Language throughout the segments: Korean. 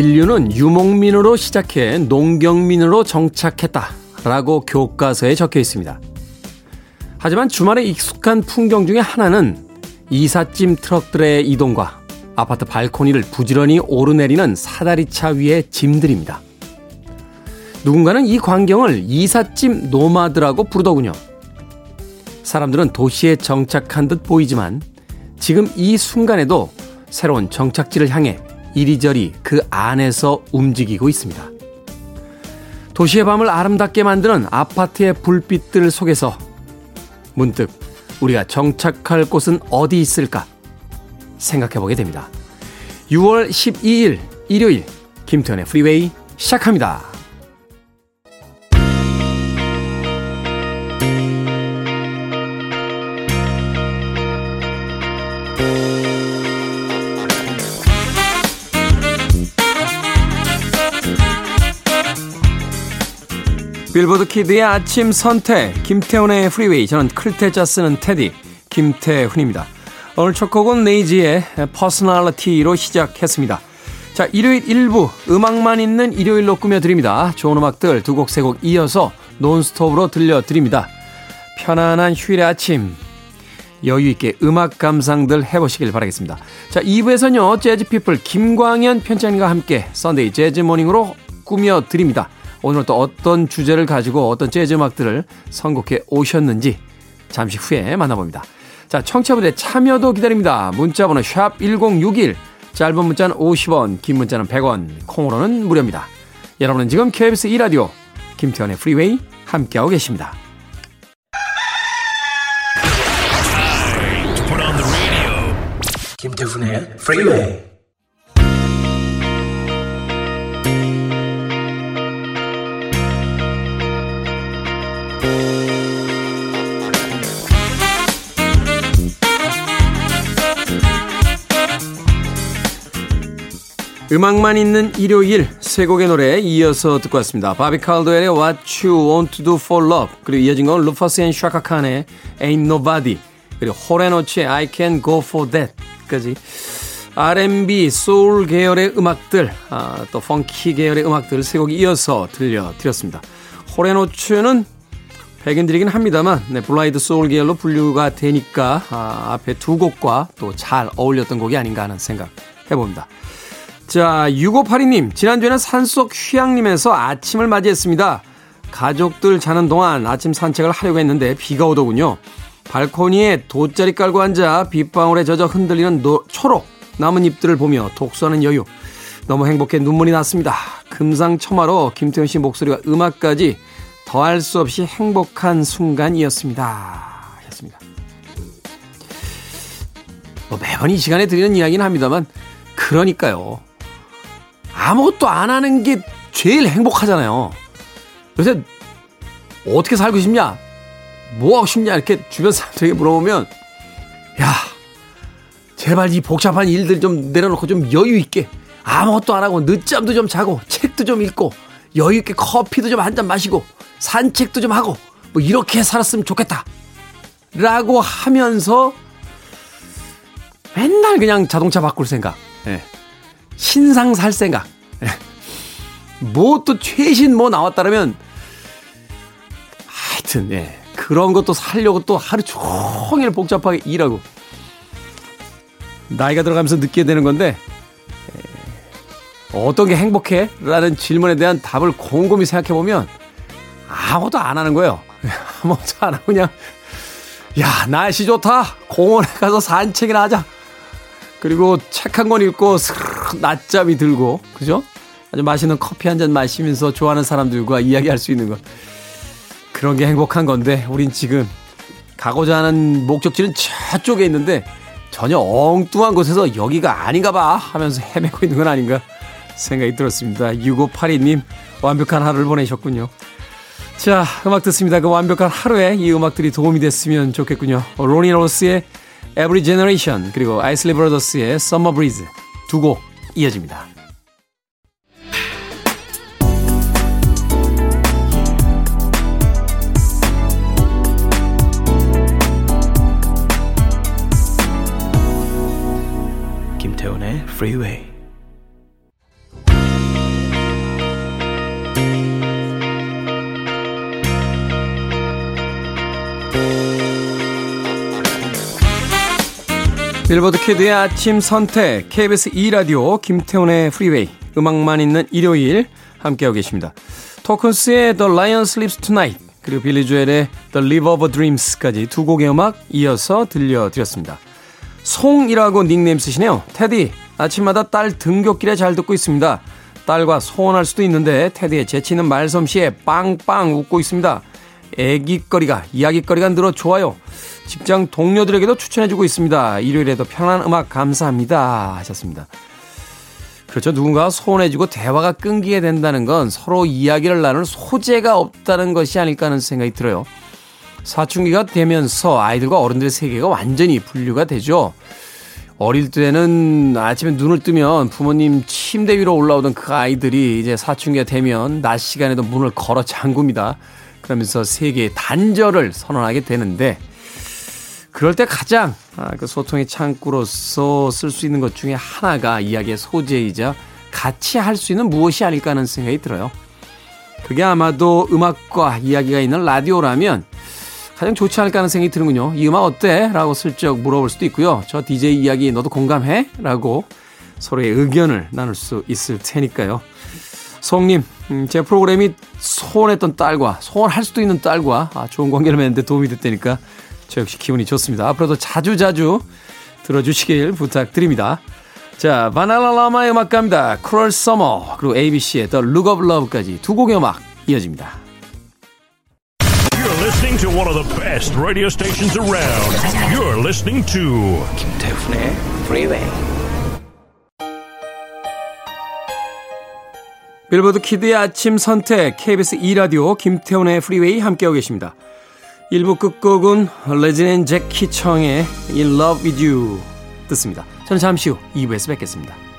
인류는 유목민으로 시작해 농경민으로 정착했다. 라고 교과서에 적혀 있습니다. 하지만 주말에 익숙한 풍경 중에 하나는 이삿짐 트럭들의 이동과 아파트 발코니를 부지런히 오르내리는 사다리차 위의 짐들입니다. 누군가는 이 광경을 이삿짐 노마드라고 부르더군요. 사람들은 도시에 정착한 듯 보이지만 지금 이 순간에도 새로운 정착지를 향해 이리저리 그 안에서 움직이고 있습니다. 도시의 밤을 아름답게 만드는 아파트의 불빛들 속에서 문득 우리가 정착할 곳은 어디 있을까 생각해 보게 됩니다. 6월 12일 일요일 김태현의 프리웨이 시작합니다. 빌보드 Kid의 아침 선택 김태훈의 프리웨이 저는 클 태 자 쓰는 태디 김태훈입니다. 오늘 첫 곡은 네이지의 Personality로 시작했습니다. 자 일요일 1부 음악만 있는 일요일로 꾸며드립니다. 좋은 음악들 두 곡 세곡 이어서 논스톱으로 들려드립니다. 편안한 휴일의 아침 여유있게 음악 감상들 해보시길 바라겠습니다. 자 2부에서는요 재즈피플 김광현 편집장과 함께 Sunday Jazz Morning으로 꾸며드립니다. 오늘 또 어떤 주제를 가지고 어떤 재즈 음악들을 선곡해 오셨는지 잠시 후에 만나봅니다. 자, 청취자분들의 참여도 기다립니다. 문자번호 샵 1061, 짧은 문자는 50원, 긴 문자는 100원, 콩으로는 무료입니다. 여러분은 지금 KBS 2라디오 김태훈의 프리웨이 함께하고 계십니다. 김태훈의 프리웨이 음악만 있는 일요일 세 곡의 노래 이어서 듣고 왔습니다. 바비 칼도엘의 What You Won't Do for Love 그리고 이어진 건 루퍼스 앤 샤카 칸의 Ain't Nobody 그리고 홀 앤 오츠의 I Can Go For That까지 R&B, 소울 계열의 음악들 아, 또 funky 계열의 음악들 세 곡 이어서 들려드렸습니다. 홀 앤 오츠는 백인들이긴 합니다만 네, blue-eyed soul 계열로 분류가 되니까 아, 앞에 두 곡과 또 잘 어울렸던 곡이 아닌가 하는 생각 해봅니다. 자, 6582님, 지난주에는 산속 휴양림에서 아침을 맞이했습니다. 가족들 자는 동안 아침 산책을 하려고 했는데 비가 오더군요. 발코니에 돗자리 깔고 앉아 빗방울에 젖어 흔들리는 노, 초록 나뭇잎들을 보며 독서하는 여유. 너무 행복해 눈물이 났습니다. 금상첨화로 김태현 씨 목소리와 음악까지 더할 수 없이 행복한 순간이었습니다. 하셨습니다. 뭐 매번 이 시간에 드리는 이야기는 합니다만, 그러니까요. 아무것도 안 하는 게 제일 행복하잖아요. 요새 어떻게 살고 싶냐? 뭐 하고 싶냐? 이렇게 주변 사람들에게 물어보면, 야, 제발 이 복잡한 일들 좀 내려놓고 좀 여유 있게 아무것도 안 하고 늦잠도 좀 자고 책도 좀 읽고 여유 있게 커피도 좀 한 잔 마시고 산책도 좀 하고 뭐 이렇게 살았으면 좋겠다. 라고 하면서 맨날 그냥 자동차 바꿀 생각. 예. 신상 살 생각. 뭐 또 최신 뭐 나왔다라면 하여튼 예. 그런 것도 살려고 또 하루 종일 복잡하게 일하고 나이가 들어가면서 느끼게 되는 건데 예. 어떤 게 행복해? 라는 질문에 대한 답을 곰곰이 생각해 보면 아무것도 안 하는 거예요. 아무것도 안 하고 그냥 야 날씨 좋다 공원에 가서 산책이나 하자 그리고 책 한 권 읽고 스르르 낮잠이 들고 그죠? 아주 맛있는 커피 한 잔 마시면서 좋아하는 사람들과 이야기할 수 있는 것 그런 게 행복한 건데 우린 지금 가고자 하는 목적지는 저쪽에 있는데 전혀 엉뚱한 곳에서 여기가 아닌가 봐 하면서 헤매고 있는 건 아닌가 생각이 들었습니다. 6582님 완벽한 하루를 보내셨군요. 자, 음악 듣습니다. 그 완벽한 하루에 이 음악들이 도움이 됐으면 좋겠군요. 로니 로스의 Every Generation 그리고 아이슬리 브라더스의 Summer Breeze 두 곡 이어집니다. 김태훈의 Freeway 빌보드 Kid의 아침 선택 KBS 2라디오 김태훈의 프리웨이 음악만 있는 일요일 함께하고 계십니다. 토큰스의 The Lion Sleeps Tonight 그리고 빌리 조엘의 The River of Dreams까지 두 곡의 음악 이어서 들려드렸습니다. 송이라고 닉네임 쓰시네요. 테디 아침마다 딸 등굣길에 잘 듣고 있습니다. 딸과 소원할 수도 있는데 테디의 재치있는 말솜씨에 빵빵 웃고 있습니다. 애기거리가 이야기거리가 늘어 좋아요. 직장 동료들에게도 추천해주고 있습니다. 일요일에도 편안한 음악 감사합니다. 하셨습니다. 그렇죠. 누군가 소원해주고 대화가 끊기게 된다는 건 서로 이야기를 나눌 소재가 없다는 것이 아닐까 하는 생각이 들어요. 사춘기가 되면서 아이들과 어른들의 세계가 완전히 분류가 되죠. 어릴 때는 아침에 눈을 뜨면 부모님 침대 위로 올라오던 그 아이들이 이제 사춘기가 되면 낮 시간에도 문을 걸어 잠굽니다. 그러면서 세계의 단절을 선언하게 되는데 그럴 때 가장 아, 그 소통의 창구로서 쓸 수 있는 것 중에 하나가 이야기의 소재이자 같이 할 수 있는 무엇이 아닐까 하는 생각이 들어요. 그게 아마도 음악과 이야기가 있는 라디오라면 가장 좋지 않을까 하는 생각이 드는군요. 이 음악 어때? 라고 슬쩍 물어볼 수도 있고요. 저 DJ 이야기 너도 공감해? 라고 서로의 의견을 나눌 수 있을 테니까요. 송님, 음, 제 프로그램이 소원했던 딸과, 소원할 수도 있는 딸과 아, 좋은 관계를 맺는데 도움이 됐다니까 저 역시 기분이 좋습니다. 앞으로도 자주자주 들어주시길 부탁드립니다. 자, 바나나라마의 음악 갑니다. Cruel Summer 그리고 ABC의 The Look of Love까지 두 곡의 음악 이어집니다. You're listening to one of the best radio stations around. You're listening to 김태훈의 Freeway. 빌보드 Kid의 아침 선택 KBS 2라디오 김태훈의 프리웨이 함께하고 계십니다. 1부 끝곡은 레진 앤 재키 청의 In Love With You 듣습니다. 저는 잠시 후 2부에서 뵙겠습니다.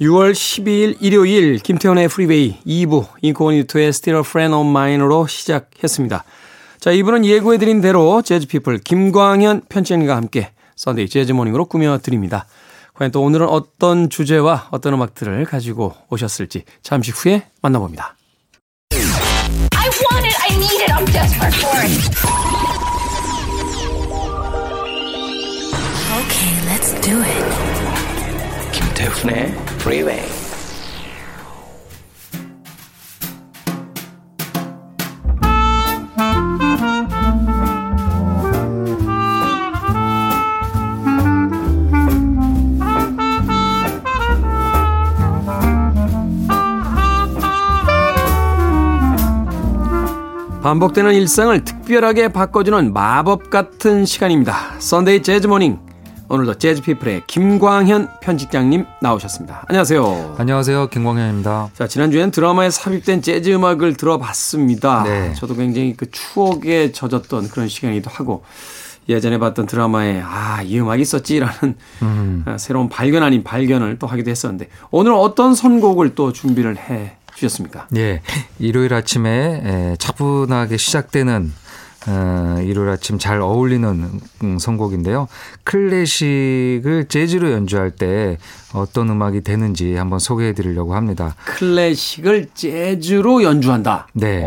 (6월 12일) 일요일 김태훈의 프리웨이 2부 Incognito의 Still a Friend of Mine으로 시작했습니다. 자, 이분은 예고해드린 대로 재즈피플 김광현 편집장님과 함께 썬데이 재즈모닝으로 꾸며드립니다. 과연 또 오늘은 어떤 주제와 어떤 음악들을 가지고 오셨을지 잠시 후에 만나봅니다. I want it. I need it. I'm desperate for it. Okay, let's do it. 김태훈의 Freeway. 반복되는 일상을 특별하게 바꿔주는 마법 같은 시간입니다. 썬데이 재즈 모닝. 오늘도 재즈피플의 김광현 편집장님 나오셨습니다. 안녕하세요. 안녕하세요. 김광현입니다. 자, 지난주엔 드라마에 삽입된 재즈 음악을 들어봤습니다. 네. 저도 굉장히 그 추억에 젖었던 그런 시간이기도 하고, 예전에 봤던 드라마에, 아, 이 음악이 있었지라는 음. 아, 새로운 발견 아닌 발견을 또 하기도 했었는데, 오늘 어떤 선곡을 또 준비를 해 주셨습니까? 예. 일요일 아침에 에, 차분하게 시작되는 어, 일요일 아침 잘 어울리는 음, 선곡인데요. 클래식을 재즈로 연주할 때 어떤 음악이 되는지 한번 소개해 드리려고 합니다. 클래식을 재즈로 연주한다. 네.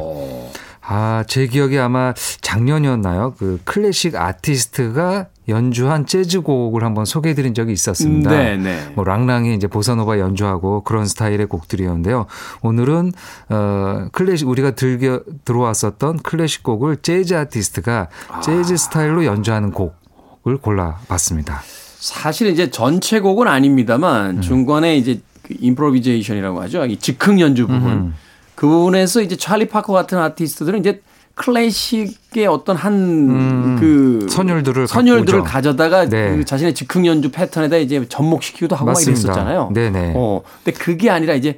아, 제 기억에 아마 작년이었나요? 그 클래식 아티스트가 연주한 재즈곡을 한번 소개해 드린 적이 있었습니다. 네, 네. 뭐 랑랑이 이제 보사노바 연주하고 그런 스타일의 곡들이었는데요. 오늘은 어 클래식 우리가 즐겨 들어왔었던 클래식 곡을 재즈 아티스트가 재즈 스타일로 연주하는 곡을 골라 봤습니다. 사실 이제 전체 곡은 아닙니다만 음. 중간에 이제 그 improvisation이라고 하죠. 이 즉흥 연주 부분. 그 부분에서 이제 찰리 파커 같은 아티스트들은 이제 클래식의 어떤 한그 선율들을 선율들을. 가져다가 네. 그 자신의 즉흥 연주 패턴에다 이제 접목시키기도 하고 막 맞습니다. 이랬었잖아요. 네네. 어. 근데 그게 아니라 이제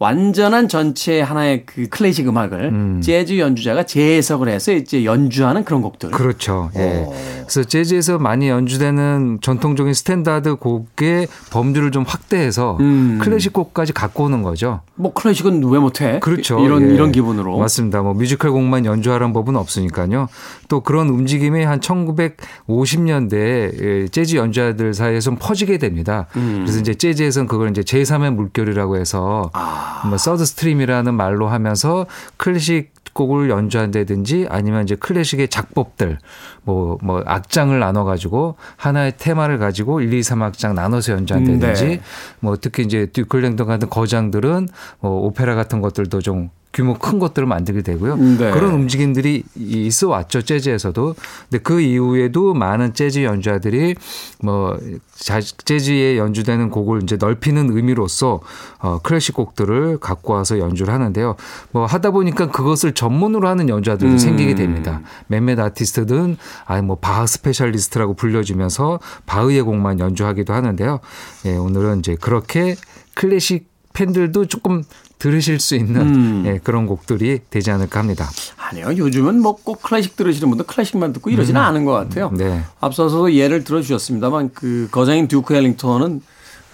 완전한 전체 하나의 그 클래식 음악을 재즈 연주자가 재해석을 해서 이제 연주하는 그런 곡들. 그렇죠. 예. 오. 그래서 재즈에서 많이 연주되는 전통적인 스탠다드 곡의 범주를 좀 확대해서 음. 클래식 곡까지 갖고 오는 거죠. 뭐 클래식은 왜 못해? 그렇죠. 이런 예. 이런 기분으로. 맞습니다. 뭐 뮤지컬 곡만 연주하라는 법은 없으니까요. 또 그런 움직임이 한 1950년대에 재즈 연주자들 사이에 좀 퍼지게 됩니다. 음. 그래서 이제 재즈에서는 그걸 이제 제3의 물결이라고 해서 아. 뭐 third stream이라는 말로 하면서 클래식 곡을 연주한다든지 아니면 이제 클래식의 작법들 뭐, 뭐 악장을 나눠 가지고 하나의 테마를 가지고 1, 2, 3 악장 나눠서 연주한다든지 네. 뭐 특히 이제 듀클랭턴 같은 거장들은 뭐 오페라 같은 것들도 좀 규모 큰 것들을 만들게 되고요. 네. 그런 움직임들이 있어 왔죠 재즈에서도. 근데 그 이후에도 많은 재즈 연주자들이 뭐 자- 재즈에 연주되는 곡을 이제 넓히는 의미로서 어 클래식 곡들을 갖고 와서 연주를 하는데요. 뭐 하다 보니까 그것을 전문으로 하는 연주자들도 음. 생기게 됩니다. 몇몇 아티스트들은 아니 뭐 바하 specialist라고 불려지면서 바흐의 곡만 연주하기도 하는데요. 예, 오늘은 이제 그렇게 클래식 팬들도 조금 들으실 수 있는 음. 예, 그런 곡들이 되지 않을까 합니다. 아니요. 요즘은 뭐 꼭 클래식 들으시는 분들 클래식만 듣고 이러지는 않은 것 같아요. 네. 앞서서도 예를 들어주셨습니다만 그 거장인 듀크 엘링턴은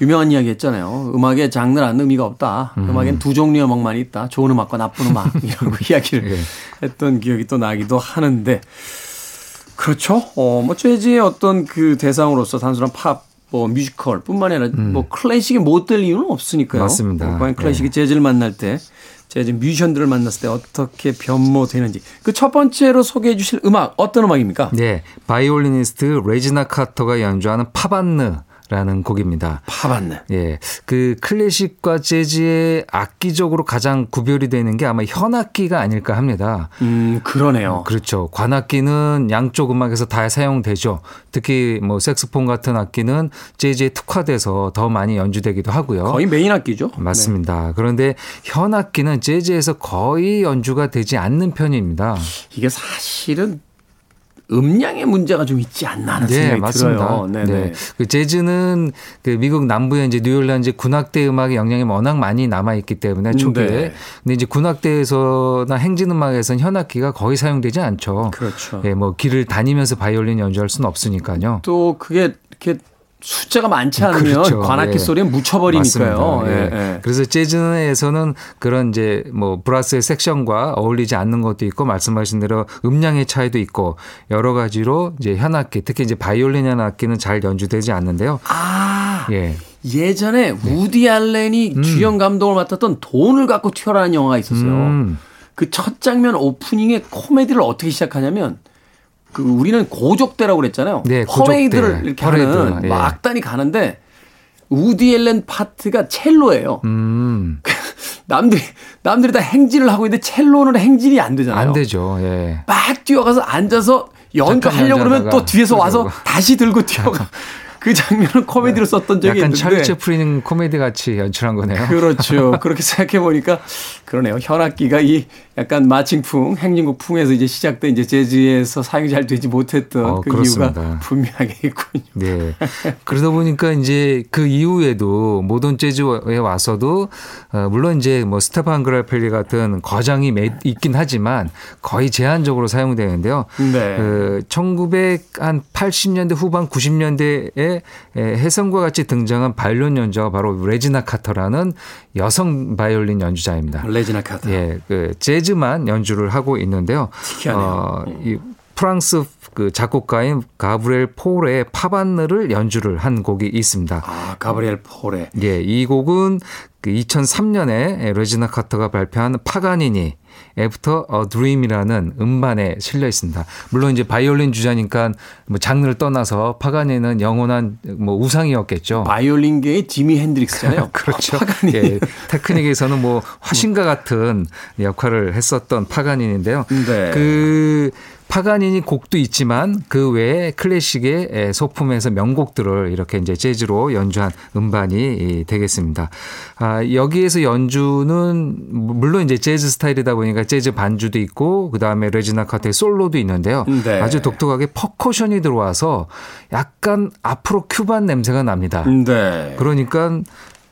유명한 이야기 했잖아요. 음악에 장르 안 의미가 없다. 음. 악엔두 종류의 음악만 있다. 좋은 음악과 나쁜 음악. 이런 거 이야기를 예. 했던 기억이 또 나기도 하는데. 그렇죠. 어, 뭐 재즈의 어떤 그 대상으로서 단순한 팝, 뭐 뮤지컬 뿐만 아니라 뭐 클래식이 못될 이유는 없으니까요. 음. 맞습니다. 어, 과연 클래식이 재즈를 만날 때 재즈 뮤지션들을 만났을 때 어떻게 변모되는지 그 첫 번째로 소개해 주실 음악 어떤 음악입니까? 네, 바이올리니스트 레지나 카터가 연주하는 파반느 라는 곡입니다. 파반느. 예, 그 클래식과 재즈의 악기적으로 가장 구별이 되는 게 아마 현악기가 아닐까 합니다. 음, 그러네요. 그렇죠. 관악기는 양쪽 음악에서 다 사용되죠. 특히 뭐 색스폰 같은 악기는 재즈에 특화돼서 더 많이 연주되기도 하고요. 거의 메인 악기죠. 맞습니다. 그런데 현악기는 재즈에서 거의 연주가 되지 않는 편입니다. 네. 이게 사실은 음량의 문제가 좀 있지 않나 하는 네, 생각이 맞습니다. 들어요. 네네. 네. 그 재즈는 그 미국 남부의 이제 뉴올리언즈 군악대 음악의 영향이 워낙 많이 남아 있기 때문에 초기에. 네. 근데 이제 군악대에서나 행진 음악에서는 현악기가 거의 사용되지 않죠. 그렇죠. 예, 뭐 길을 다니면서 바이올린 연주할 수는 없으니까요. 또 그게 이렇게 숫자가 많지 않으면 그렇죠. 관악기 예. 소리에 묻혀버리니까요. 예. 예, 예. 그래서 재즈에서는 그런 이제 뭐 브라스의 섹션과 어울리지 않는 것도 있고 말씀하신 대로 음량의 차이도 있고 여러 가지로 이제 현악기 특히 이제 바이올린 현악기는 잘 연주되지 않는데요. 아 예. 예전에 우디 알렌이 주연 감독을 맡았던 돈을 갖고 튀어라는 영화가 있었어요. 음. 그첫 장면 오프닝에 코미디를 어떻게 시작하냐면 그 우리는 고적대라고 그랬잖아요. 네, 퍼레이드를 고적대. 이렇게 퍼레이드. 하는 예. 막 악단이 가는데 우디 앨런 파트가 첼로예요. 음. 남들이 남들이 다 행진을 하고 있는데 첼로는 행진이 안 되잖아요. 안 되죠. 예. 막 뛰어가서 앉아서 연주하려고 그러면 또 뒤에서 와서. 다시 들고 뛰어가. 그 장면을 코미디로 썼던 적이 약간 있는데. 찰리 채플린 코미디 같이 연출한 거네요. 그렇죠. 그렇게 생각해 보니까 그러네요. 현악기가 이 약간 marching풍, 행진곡 풍에서 이제 시작된 이제 재즈에서 사용이 잘 되지 못했던 어, 그 그렇습니다. 이유가 분명하게 있군요. 네. 그러다 보니까 이제 그 이후에도 모던 재즈에 와서도 어, 물론 이제 뭐 스테판 그라펠리 같은 거장이 매- 있긴 하지만 거의 제한적으로 사용되는데요. 네. 그 1980년대 후반 90년대에 혜성과 같이 등장한 바이올린 연주가 바로 레지나 카터라는 여성 바이올린 연주자입니다. 레지나 카터. 예, 그 재즈만 연주를 하고 있는데요. 특이하네요. 어, 이 프랑스 그 작곡가인 가브리엘 포레의 파반느를 연주를 한 곡이 있습니다. 아, 가브리엘 포레의 예, 이 곡은 그 2003년에 레지나 카터가 발표한 파가니니 After a Dream이라는 음반에 실려 있습니다. 물론 이제 바이올린 주자니까 뭐 장르를 떠나서 파가니는 영원한 뭐 우상이었겠죠. 바이올린계의 지미 핸드릭스잖아요. 그렇죠. 파가니. 예, 테크닉에서는 뭐 화신과 같은 역할을 했었던 파가닌인데요. 네. 그 파가닌이 곡도 있지만 그 외에 클래식의 소품에서 명곡들을 이렇게 이제 재즈로 연주한 음반이 되겠습니다. 아, 여기에서 연주는 물론 이제 재즈 스타일이다 보니까 재즈 반주도 있고 그 다음에 레지나 카터의 솔로도 있는데요. 네. 아주 독특하게 퍼커션이 들어와서 약간 Afro-Cuban 냄새가 납니다. 네. 그러니까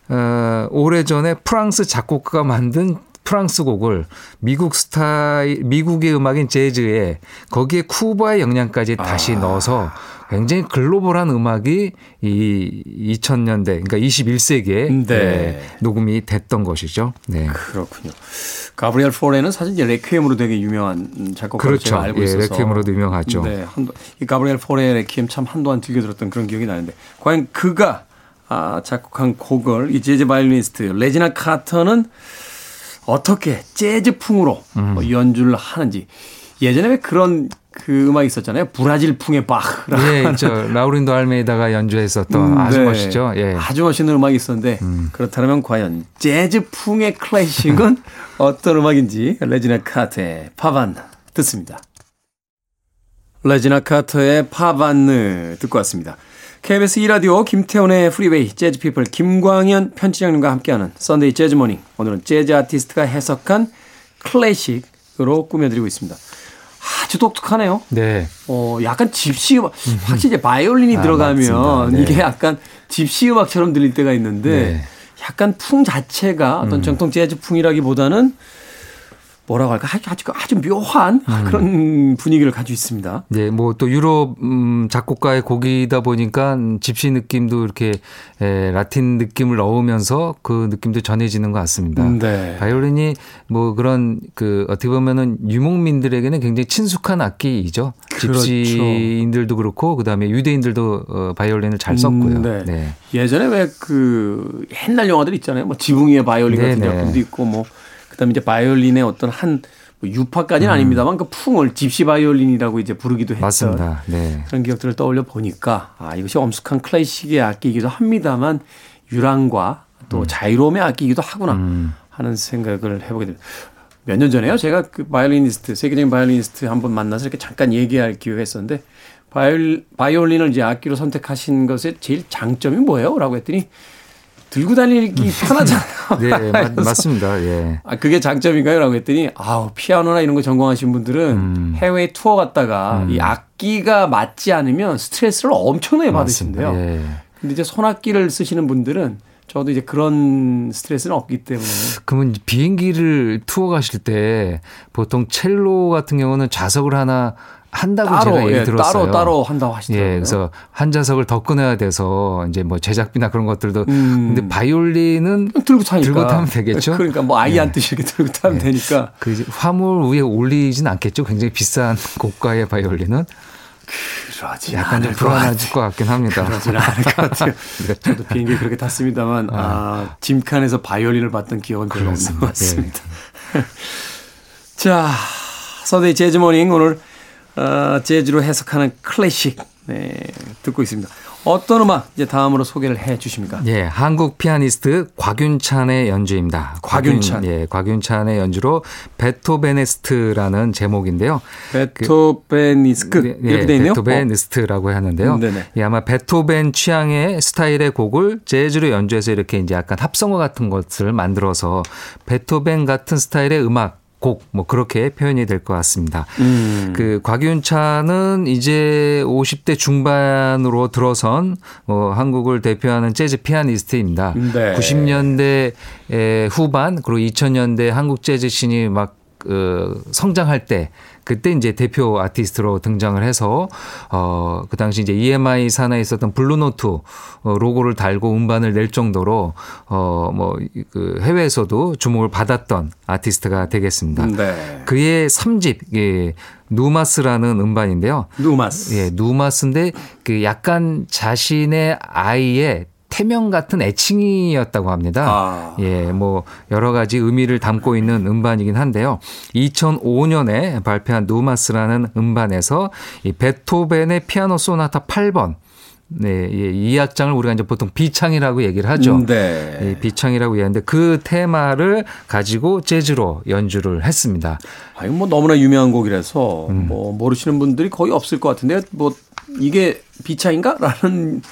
어, 오래전에 프랑스 작곡가가 만든 프랑스 곡을 미국 스타일, 미국의 음악인 재즈에 거기에 쿠바의 영향까지 다시 넣어서 굉장히 글로벌한 음악이 이 2000년대, 그러니까 21세기에 네. 녹음이 됐던 것이죠. 네. 그렇군요. 가브리엘 포레는 사실 이제 레퀴엠으로 되게 유명한 작곡가로 그렇죠. 제가 알고 예, 있어서 레퀴엠으로도 유명하죠. 네, 한도, 이 가브리엘 포레의 레퀴엠 참 한동안 즐겨 들었던 그런 기억이 나는데 과연 그가 아, 작곡한 곡을 이 재즈 바이올리니스트 레지나 카터는 어떻게 재즈풍으로 음. 뭐 연주를 하는지 예전에 왜 그런 그 음악이 있었잖아요. 브라질풍의 바흐라는 예, 저 라우린도 알메이다가 연주했었던 음, 아주 네. 멋있죠. 예. 아주 멋있는 음악이 있었는데 그렇다면 과연 재즈풍의 클래식은 어떤 음악인지 레지나 카터의 파반느 듣습니다. 레지나 카터의 파반느 듣고 왔습니다. KBS 2라디오 김태훈의 프리웨이 재즈피플 김광현 편집장님과 함께하는 썬데이 재즈모닝 오늘은 재즈 아티스트가 해석한 클래식으로 꾸며드리고 있습니다. 아주 독특하네요. 네. 어, 약간 집시 음악, 확실히 이제 바이올린이 아, 들어가면. 네. 이게 약간 집시 음악처럼 들릴 때가 있는데 네. 음. 약간 풍 자체가 어떤 정통 재즈 풍이라기보다는 뭐라고 할까 아주, 아주, 묘한 음. 그런 분위기를 가지고 있습니다. 네, 뭐 또 유럽 음, 작곡가의 곡이다 보니까 집시 느낌도 이렇게 에, 라틴 느낌을 넣으면서 그 느낌도 전해지는 것 같습니다. 네. 바이올린이 뭐 그런 그 어떻게 보면은 유목민들에게는 굉장히 친숙한 악기이죠. 그렇죠. 집시인들도 그렇고 그다음에 유대인들도 어, 바이올린을 잘 썼고요. 음, 네. 네. 예전에 왜 그 옛날 영화들 있잖아요. 뭐 지붕 위의 바이올린 같은 네네. 작품도 있고 뭐 그다음에 이제 바이올린의 어떤 한뭐 유파까지는 아닙니다만 그 풍을 집시 바이올린이라고 이제 부르기도 했던 음. 맞습니다. 네. 그런 기억들을 떠올려 보니까 아 이것이 엄숙한 클래식의 악기이기도 합니다만 유랑과 또 음. 자유로움의 악기이기도 하구나 하는 생각을 해보게 됩니다. 몇 년 전에요. 제가 그 바이올리니스트 세계적인 바이올리니스트 한 번 만나서 이렇게 잠깐 얘기할 기회가 있었는데 바이올, 바이올린을 이제 악기로 선택하신 것의 제일 장점이 뭐예요? 라고 했더니 들고 다니기 편하잖아요. 네, 맞, 그래서 맞습니다. 예. 아, 그게 장점인가요? 라고 했더니, 아우, 피아노나 이런 거 전공하신 분들은 음. 해외 투어 갔다가 이 악기가 맞지 않으면 스트레스를 엄청나게 맞습니다. 받으신대요. 예. 근데 이제 손악기를 쓰시는 분들은 저도 이제 그런 스트레스는 없기 때문에. 그러면 비행기를 투어 가실 때 보통 첼로 같은 경우는 좌석을 하나 한다고 따로, 제가 얘기 예, 들었어요. 따로, 따로 한다고 하시더라고요. 예, 그래서 한 좌석을 더 끊어야 돼서 이제 뭐 제작비나 그런 것들도 음. 근데 바이올린은 들고 타니까. 들고 타면 되겠죠? 그러니까 뭐 아이 예. 안 뜨시 이렇게 들고 타면 되니까. 그 화물 위에 올리진 않겠죠. 굉장히 비싼 고가의 바이올린은 그러지 약간 좀 않을 것. 것 같긴 합니다. 그러지는 않을 것 같아요. 저도 비행기 그렇게 탔습니다만 아, 짐칸에서 바이올린을 봤던 기억은 별로 없는 것 같습니다. 자, Sunday Jazz Morning 오늘 어, 재즈로 해석하는 클래식 네, 듣고 있습니다. 어떤 음악 이제 다음으로 소개를 해 주십니까? 예, 한국 피아니스트 곽윤찬의 연주입니다. 곽윤찬. 곽윤, 예, 곽윤찬의 연주로 Beethovenesque라는 제목인데요. Beethovenesque 네, 네, 이렇게 돼 있네요. Beethovenesque라고 하는데요. 음, 네네. 예, 아마 베토벤 취향의 스타일의 곡을 재즈로 연주해서 이렇게 이제 약간 합성어 같은 것을 만들어서 베토벤 같은 스타일의 음악 곡, 뭐, 그렇게 표현이 될 것 같습니다. 음. 그, 곽윤찬은 이제 50대 중반으로 들어선, 어, 한국을 대표하는 재즈 피아니스트입니다. 네. 90년대 후반, 그리고 2000년대 한국 재즈 신이 막, 어, 성장할 때, 그때 이제 대표 아티스트로 등장을 해서 어 그 당시 이제 EMI 산하에 있었던 블루노트 어, 로고를 달고 음반을 낼 정도로 어뭐 그 해외에서도 주목을 받았던 아티스트가 되겠습니다. 네. 그의 3집 예, 누마스라는 음반인데요. 누마스. 예, 누마스인데 그 약간 자신의 아이의 태명 같은 애칭이었다고 합니다. 아. 예, 뭐 여러 가지 의미를 담고 있는 음반이긴 한데요. 2005년에 발표한 누마스라는 음반에서 이 베토벤의 피아노 소나타 8번 네, 예, 이 악장을 우리가 이제 보통 비창이라고 얘기를 하죠. 음, 네. 이 비창이라고 얘기하는데 그 테마를 가지고 재즈로 연주를 했습니다. 아, 이거 뭐 너무나 유명한 곡이라서 음. 뭐 모르시는 분들이 거의 없을 것 같은데 뭐 이게 비차인가라는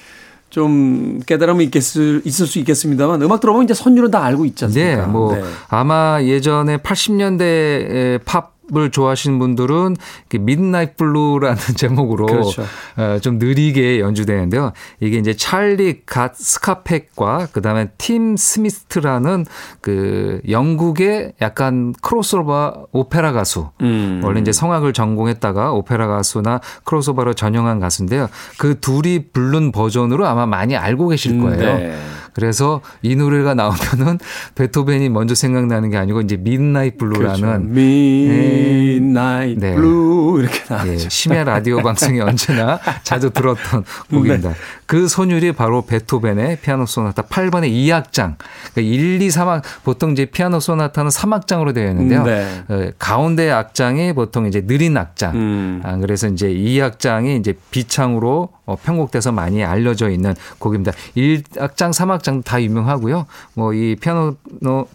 좀 깨달음이 있겠을, 있을 수 있겠습니다만 음악 들어보면 이제 선율은 다 알고 있지 않습니까? 네, 뭐 아마 예전에 80년대 팝 팝을 좋아하시는 분들은 midnight blue라는 제목으로 그렇죠. 어, 좀 느리게 연주되는데요. 이게 이제 찰리 스카벡과 그다음에 팀 스미트라는 그 영국의 약간 크로스오버 오페라 가수. 음. 원래 이제 성악을 전공했다가 오페라 가수나 크로스오버로 전향한 가수인데요. 그 둘이 부른 버전으로 아마 많이 알고 계실 거예요. 네. 그래서 이 노래가 나오면은 베토벤이 먼저 생각나는 게 아니고 이제 그렇죠. blue라는 Midnight 네. Blue 이렇게 예, 나왔죠. 심야 라디오 방송에 언제나 자주 들었던 곡입니다. 네. 그 손율이 바로 베토벤의 피아노 소나타 8번의 2악장. 그러니까 1, 2, 3악 보통 이제 피아노 소나타는 3악장으로 되어 있는데요. 네. 어, 가운데 악장이 보통 이제 느린 악장. 음. 아, 그래서 이제 2악장이 이제 비창으로 어, 편곡돼서 많이 알려져 있는 곡입니다. 1악장, 3악장 다 유명하고요. 뭐 이 피아노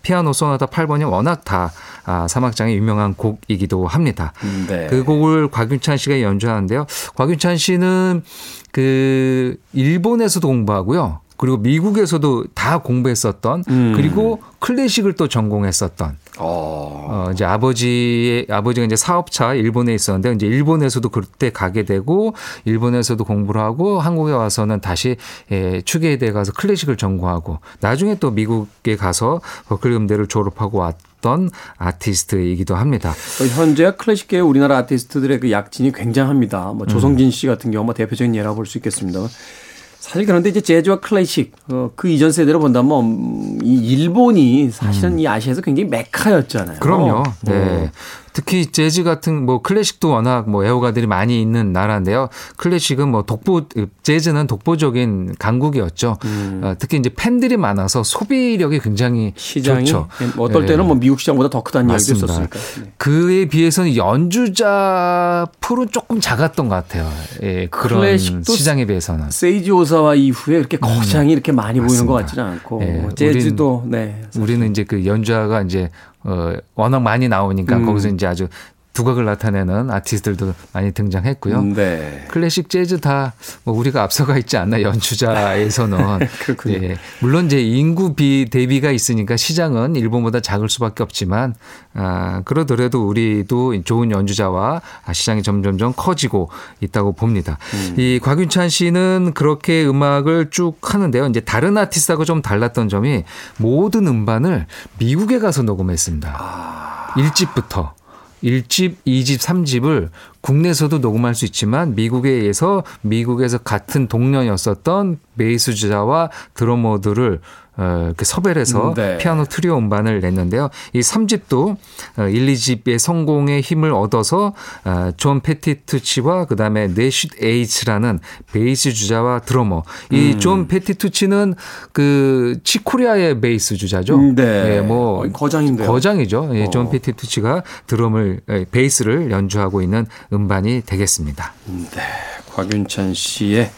피아노 소나타 8번이 워낙 다 아, 3악장이 유명한 곡이기도 합니다. 네. 그 곡을 곽윤찬 씨가 연주하는데요. 곽윤찬 씨는 그 일본에서도 공부하고요. 그리고 미국에서도 다 공부했었던 음. 그리고 클래식을 또 전공했었던 어. 어 이제 아버지의 아버지가 이제 사업차 일본에 있었는데 이제 일본에서도 그때 가게 되고 일본에서도 공부를 하고 한국에 와서는 다시 예, 추계대에 가서 클래식을 전공하고 나중에 또 미국에 가서 버클리 음대를 졸업하고 왔던 아티스트이기도 합니다. 어, 현재 클래식계 우리나라 아티스트들의 그 약진이 굉장합니다. 뭐 조성진 씨 같은 경우 뭐 대표적인 예라고 볼수 있겠습니다. 사실 그런데 이제 재즈와 클래식 어, 그 이전 세대로 본다면 음, 이 일본이 사실은 이 아시아에서 굉장히 메카였잖아요. 그럼요. 네. 어. 특히 재즈 같은 뭐 클래식도 워낙 뭐 애호가들이 많이 있는 나라인데요. 클래식은 뭐 독보 재즈는 독보적인 강국이었죠. 어, 특히 이제 팬들이 많아서 소비력이 굉장히 시장이 좋죠. 뭐 어떨 네. 때는 뭐 미국 시장보다 더 크다는 맞습니다. 있었으니까. 네. 그에 비해서는 연주자 풀은 조금 작았던 것 같아요. 예, 그런 클래식도 시장에 비해서는. 세이지 오사와 이후에 이렇게 거장이 이렇게 많이 보이는 것 음. 맞습니다. 같지는 않고 예, 뭐 재즈도 네. 우리는 이제 그 연주자가 이제 어 워낙 많이 나오니까 음. 거기서 이제 아주 두각을 나타내는 아티스트들도 많이 등장했고요. 네. 클래식 재즈 다 뭐 우리가 앞서가 있지 않나 연주자에서는 그렇군요. 예, 물론 이제 인구 비 대비가 있으니까 시장은 일본보다 작을 수밖에 없지만 아 그러더라도 우리도 좋은 연주자와 시장이 점점점 커지고 있다고 봅니다. 이 곽윤찬 씨는 그렇게 음악을 쭉 하는데요. 이제 다른 아티스트하고 좀 달랐던 점이 모든 음반을 미국에 가서 녹음했습니다. 일 1집부터 1집, 2집, 3집을 국내에서도 녹음할 수 있지만 미국에 의해서 미국에서 같은 동년이었었던 베이스 주자와 드러머들을 어, 섭외를 해서 음, 네. 피아노 트리오 음반을 냈는데요. 이 3집도 1, 2집의 성공의 힘을 얻어서 어, 존 페티투치와 그다음에 내쉿 웨이츠라는 베이스 주자와 드러머. 이 음. 존 페티투치는 그 칙 코리아의 베이스 주자죠. 음, 네. 예, 뭐 거의 거장인데요. 거장이죠. 예, 존 어. 페티투치가 드럼을 예, 베이스를 연주하고 있는 음반이 되겠습니다. 네. 곽윤찬 씨의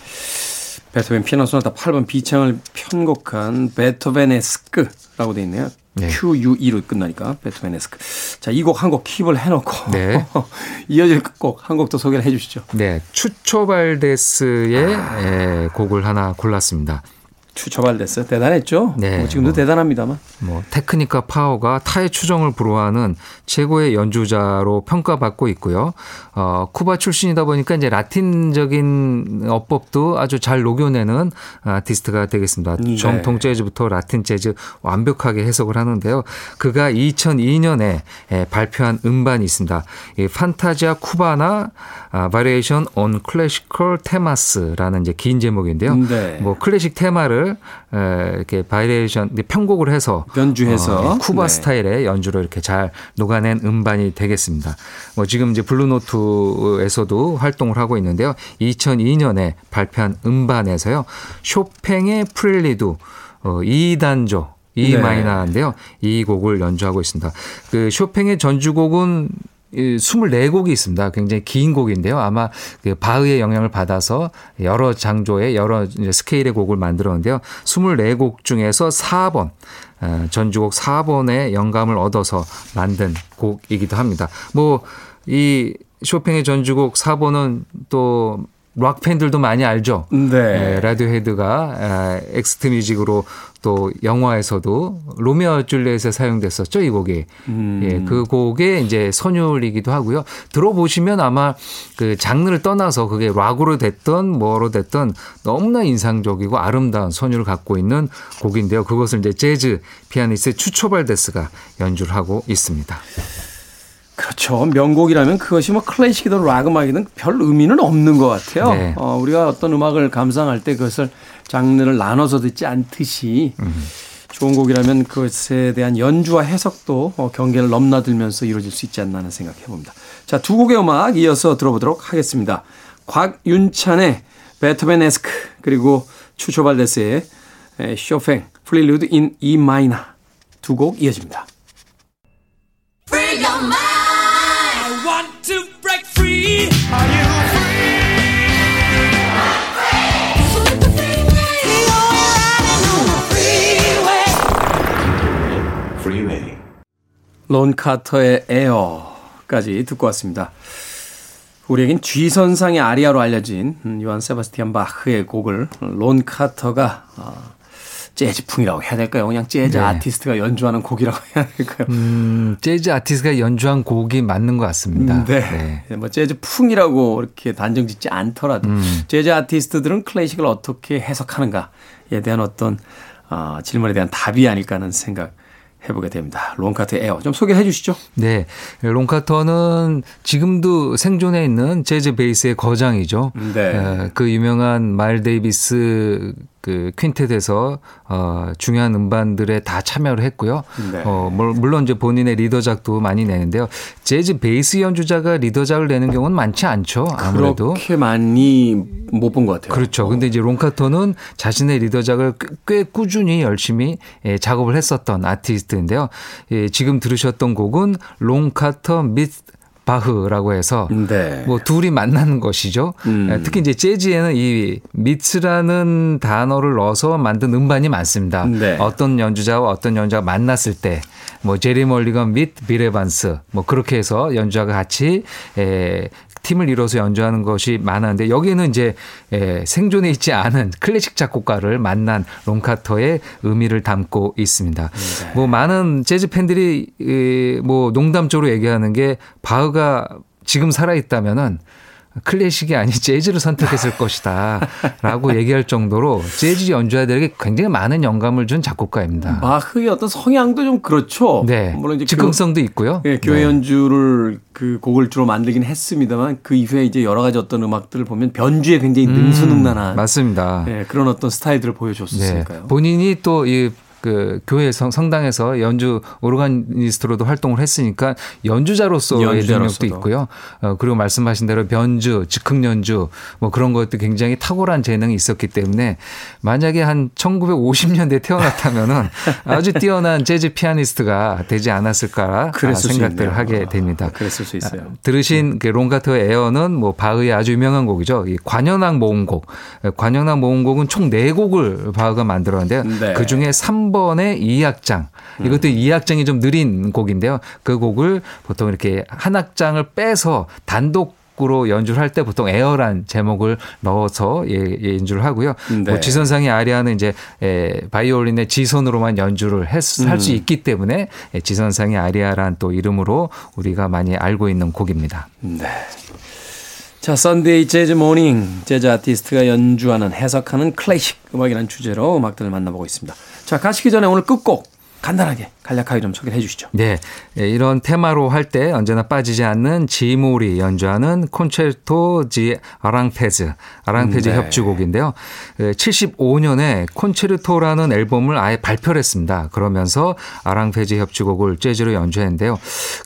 베토벤 피아노 소나타 8번 비창을 편곡한 Beethovenesque라고 돼 있네요. 네. QUE로 끝나니까 Beethovenesque. 자, 이 곡 한 곡 keep을 해놓고 네. 이어질 곡 한 곡 더 소개를 해 주시죠. 네, 추초 발데스의 예, 곡을 하나 골랐습니다. 추처발됐어요. 대단했죠? 네, 뭐 지금도 뭐. 대단합니다.만 뭐 테크닉과 파워가 타의 추정을 불허하는 최고의 연주자로 평가받고 있고요. 어, 쿠바 출신이다 보니까 이제 라틴적인 어법도 아주 잘 녹여내는 아티스트가 되겠습니다. 네. 정통 재즈부터 라틴 재즈 완벽하게 해석을 하는데요. 그가 2002년에 발표한 음반이 있습니다. 이 Fantasia Cubana Variation on Classical Themes라는 이제 긴 제목인데요. 네. 뭐 클래식 테마를 에, 이렇게 variation 편곡을 해서 변주해서. 어, 쿠바 네. 스타일의 연주로 이렇게 잘 녹아낸 음반이 되겠습니다. 뭐 지금 이제 블루노트에서도 활동을 하고 있는데요. 2002년에 발표한 음반에서요. 쇼팽의 prelude 어, E단조 E 네. minor인데요. 이 곡을 연주하고 있습니다. 그 쇼팽의 전주곡은 이 24곡이 있습니다. 굉장히 긴 곡인데요. 아마 그 바흐의 영향을 받아서 여러 장조의 여러 스케일의 곡을 만들었는데요. 24곡 중에서 4번 어, 전주곡 4번의 영감을 얻어서 만든 곡이기도 합니다. 뭐 이 쇼팽의 전주곡 4번은 또 락 팬들도 많이 알죠. 네. 예, 라디오헤드가 아, Exit Music으로 또 영화에서도 로미오 줄리엣에 사용됐었죠, 이 곡이. 음. 예, 그 곡의 이제 선율이기도 하고요. 들어보시면 아마 그 장르를 떠나서 그게 락으로 됐던 뭐로 됐던 너무나 인상적이고 아름다운 선율을 갖고 있는 곡인데요. 그것을 이제 재즈 피아니스트 추초발데스가 연주를 하고 있습니다. 그렇죠. 명곡이라면 그것이 뭐 클래식이든 락 음악이든 별 의미는 없는 것 같아요. 네. 어, 우리가 어떤 음악을 감상할 때 그것을 장르를 나눠서 듣지 않듯이 좋은 곡이라면 그것에 대한 연주와 해석도 어, 경계를 넘나들면서 이루어질 수 있지 않나 하는 생각해 봅니다. 자, 두 곡의 음악 이어서 들어보도록 하겠습니다. 곽윤찬의 Beethovenesque 그리고 추초 발데스의 에, 쇼팽 Prelude in E minor 두 곡 이어집니다. 론 카터의 에어까지 듣고 왔습니다. 우리에겐 G선상의 아리아로 알려진 음, 요한 세바스티안 바흐의 곡을 론 카터가 어, 재즈풍이라고 해야 될까요? 그냥 재즈 네. 아티스트가 연주하는 곡이라고 해야 될까요? 음, 재즈 아티스트가 연주한 곡이 맞는 것 같습니다. 네. 뭐 재즈풍이라고 이렇게 단정 짓지 않더라도 음. 재즈 아티스트들은 클래식을 어떻게 해석하는가에 대한 어떤 어, 질문에 대한 답이 아닐까 하는 생각 해보게 됩니다. 론 카터 Air 좀 소개해 주시죠. 네. 론 카터는 지금도 생존해 있는 재즈 베이스의 거장이죠. 네. 에, 그 유명한 마일스 데이비스 그 quintet에서 어 중요한 음반들에 다 참여를 했고요. 네. 어 물- 물론 이제 본인의 리더작도 많이 내는데요. 재즈 베이스 연주자가 리더작을 내는 경우는 많지 않죠. 아무래도 그렇게 많이 못 본 것 같아요. 그렇죠. 근데 이제 론카터는 자신의 리더작을 꽤- 꽤 꾸준히 열심히 예, 작업을 했었던 아티스트 인데요. 예, 지금 들으셨던 곡은 론카터 및 바흐라고 해서 네. 뭐 둘이 만나는 것이죠. 음. 예, 특히 이제 재즈에는 이 미츠라는 단어를 넣어서 만든 음반이 많습니다. 네. 어떤 연주자와 어떤 연주자가 만났을 때 뭐 제리 멀리건 및 비레반스 뭐 그렇게 해서 연주자가 같이 에, 팀을 이뤄서 연주하는 것이 많았는데 여기는 이제 에, 생존해 있지 않은 클래식 작곡가를 만난 론카터의 의미를 담고 있습니다. 네. 뭐 많은 재즈 팬들이 이, 뭐 농담적으로 얘기하는 게 바흐가 지금 살아 있다면은 클래식이 아닌 재즈를 선택했을 것이다. 라고 얘기할 정도로 재즈 연주자들에게 굉장히 많은 영감을 준 작곡가입니다. 바흐의 어떤 성향도 좀 그렇죠. 네. 물론 이제 즉흥성도 있고요. 교, 예, 교회 네. 연주를 그 곡을 주로 만들긴 했습니다만 그 이후에 이제 여러 가지 어떤 음악들을 보면 변주에 굉장히 음, 능수능란한 맞습니다. 예, 그런 어떤 스타일들을 네. 보여줬으니까요. 본인이 또이 그 교회 성, 성당에서 연주 오르가니스트로도 활동을 했으니까 연주자로서의. 능력도 있고요. 어, 그리고 말씀하신 대로 변주, 즉흥 연주 뭐 그런 것도 굉장히 탁월한 재능이 있었기 때문에 만약에 한 1950년대 태어났다면은 아주 뛰어난 재즈 피아니스트가 되지 않았을까 생각들을. 하게 아, 됩니다. 그랬을 수 있어요. 아, 들으신 그 롱가터 에어는 뭐 바흐의 아주 유명한 곡이죠. 이 관현악 모음곡. 관현악 모음곡은 총 4곡을 바흐가 만들었는데요. 네. 그 중에 3 번의 2악장. 이것도 2악장이 좀 느린 곡인데요. 그 곡을 보통 이렇게 한 악장을 빼서 단독 으로 연주를 할 때 보통 에어란 제목을 넣어서 예, 예, 연주를 하고요. 네. 뭐 지선상의 아리아는 이제 에, 바이올린의 지선으로만 연주를 할수 음. 있기 때문에 예, 지선상의 아리아란 또 이름으로 우리가 많이 알고 있는 곡입니다. 네. 자, Sunday Jazz Morning 재즈 아티스트가 연주하는 해석하는 클래식 음악이라는 주제로 음악들을 만나보고 있습니다. 자, 가시기 전에 오늘 끝곡 간단하게 간략하게 좀 소개해 주시죠. 네, 예, 이런 테마로 할 때 언제나 빠지지 않는 짐 홀이 연주하는 Concierto de Aranjuez, Aranjuez 네. 협주곡인데요. 75년에 Concierto라는 앨범을 아예 발표를 했습니다. 그러면서 Aranjuez 협주곡을 재즈로 연주했는데요.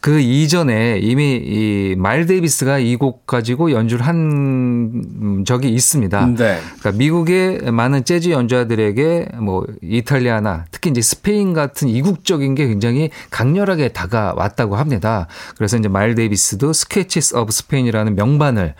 그 이전에 이미 이 마일스 데이비스가 이 곡 가지고 연주를 한 적이 있습니다. 네. 그러니까 미국의 많은 재즈 연주자들에게 뭐 이탈리아나 특히 이제 스페인 같은 이국적인 느껴진 게 굉장히 강렬하게 다가왔다고 합니다. 그래서 이제 마일스 데이비스도 Sketches of Spain이라는 명반을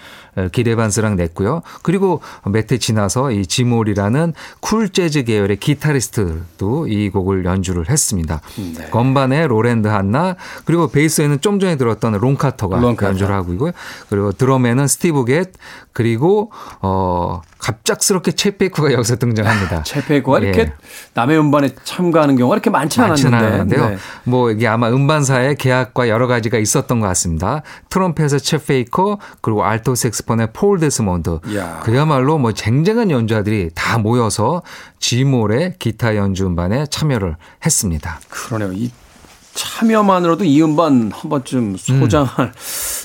길 에반스랑 냈고요. 그리고 몇 해 지나서 이 짐 홀이라는 쿨 재즈 계열의 기타리스트도 이 곡을 연주를 했습니다. 네. 건반에 로랜드 한나 그리고 베이스에는 좀 전에 들었던 론 카터가 론 카터. 연주를 하고 있고요. 그리고 드럼에는 스티브 겟 그리고 어 갑작스럽게 챗 베이커가 여기서 등장합니다. 챗 베이커가 이렇게 예. 남의 음반에 참가하는 경우가 이렇게 많지 많지는 않았는데. 않았는데요. 네. 뭐 이게 아마 음반사의 계약과 여러 가지가 있었던 것 같습니다. 트럼펫의 챗 베이커 그리고 알토 색소폰의 폴 데스몬드 이야. 그야말로 뭐 쟁쟁한 연주자들이 다 모여서 짐 홀의 기타 연주 음반에 참여를 했습니다. 그러네요. 이 참여만으로도 이 음반 한 번쯤 소장을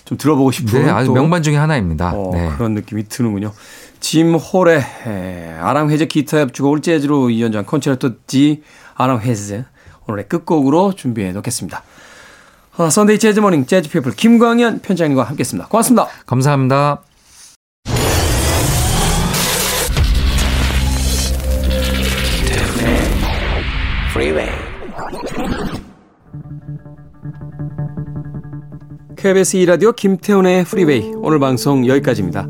좀 들어보고 싶은 네, 아주 또 명반 중에 하나입니다. 어, 네. 그런 느낌이 드는군요. 짐 홀의 에, 아랑헤즈 기타 협주곡을 재즈로 이연주한 Concierto de Aranjuez 오늘의 끝곡으로 준비해 놓겠습니다. 아, Sunday Jazz Morning 재즈 피플 김광현 편집장님과 함께했습니다. 고맙습니다. 감사합니다. Freeway. KBS 2라디오 김태훈의 프리웨이 오늘 방송 여기까지입니다.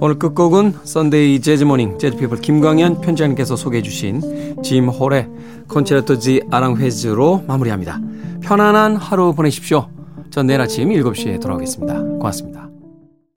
오늘 끝곡은 Sunday Jazz Morning 재즈피플 김광현 편집장님께서 소개해 주신 짐 홀의 Concierto de Aranjuez로 마무리합니다. 편안한 하루 보내십시오. 전 내일 아침 7시에 돌아오겠습니다. 고맙습니다.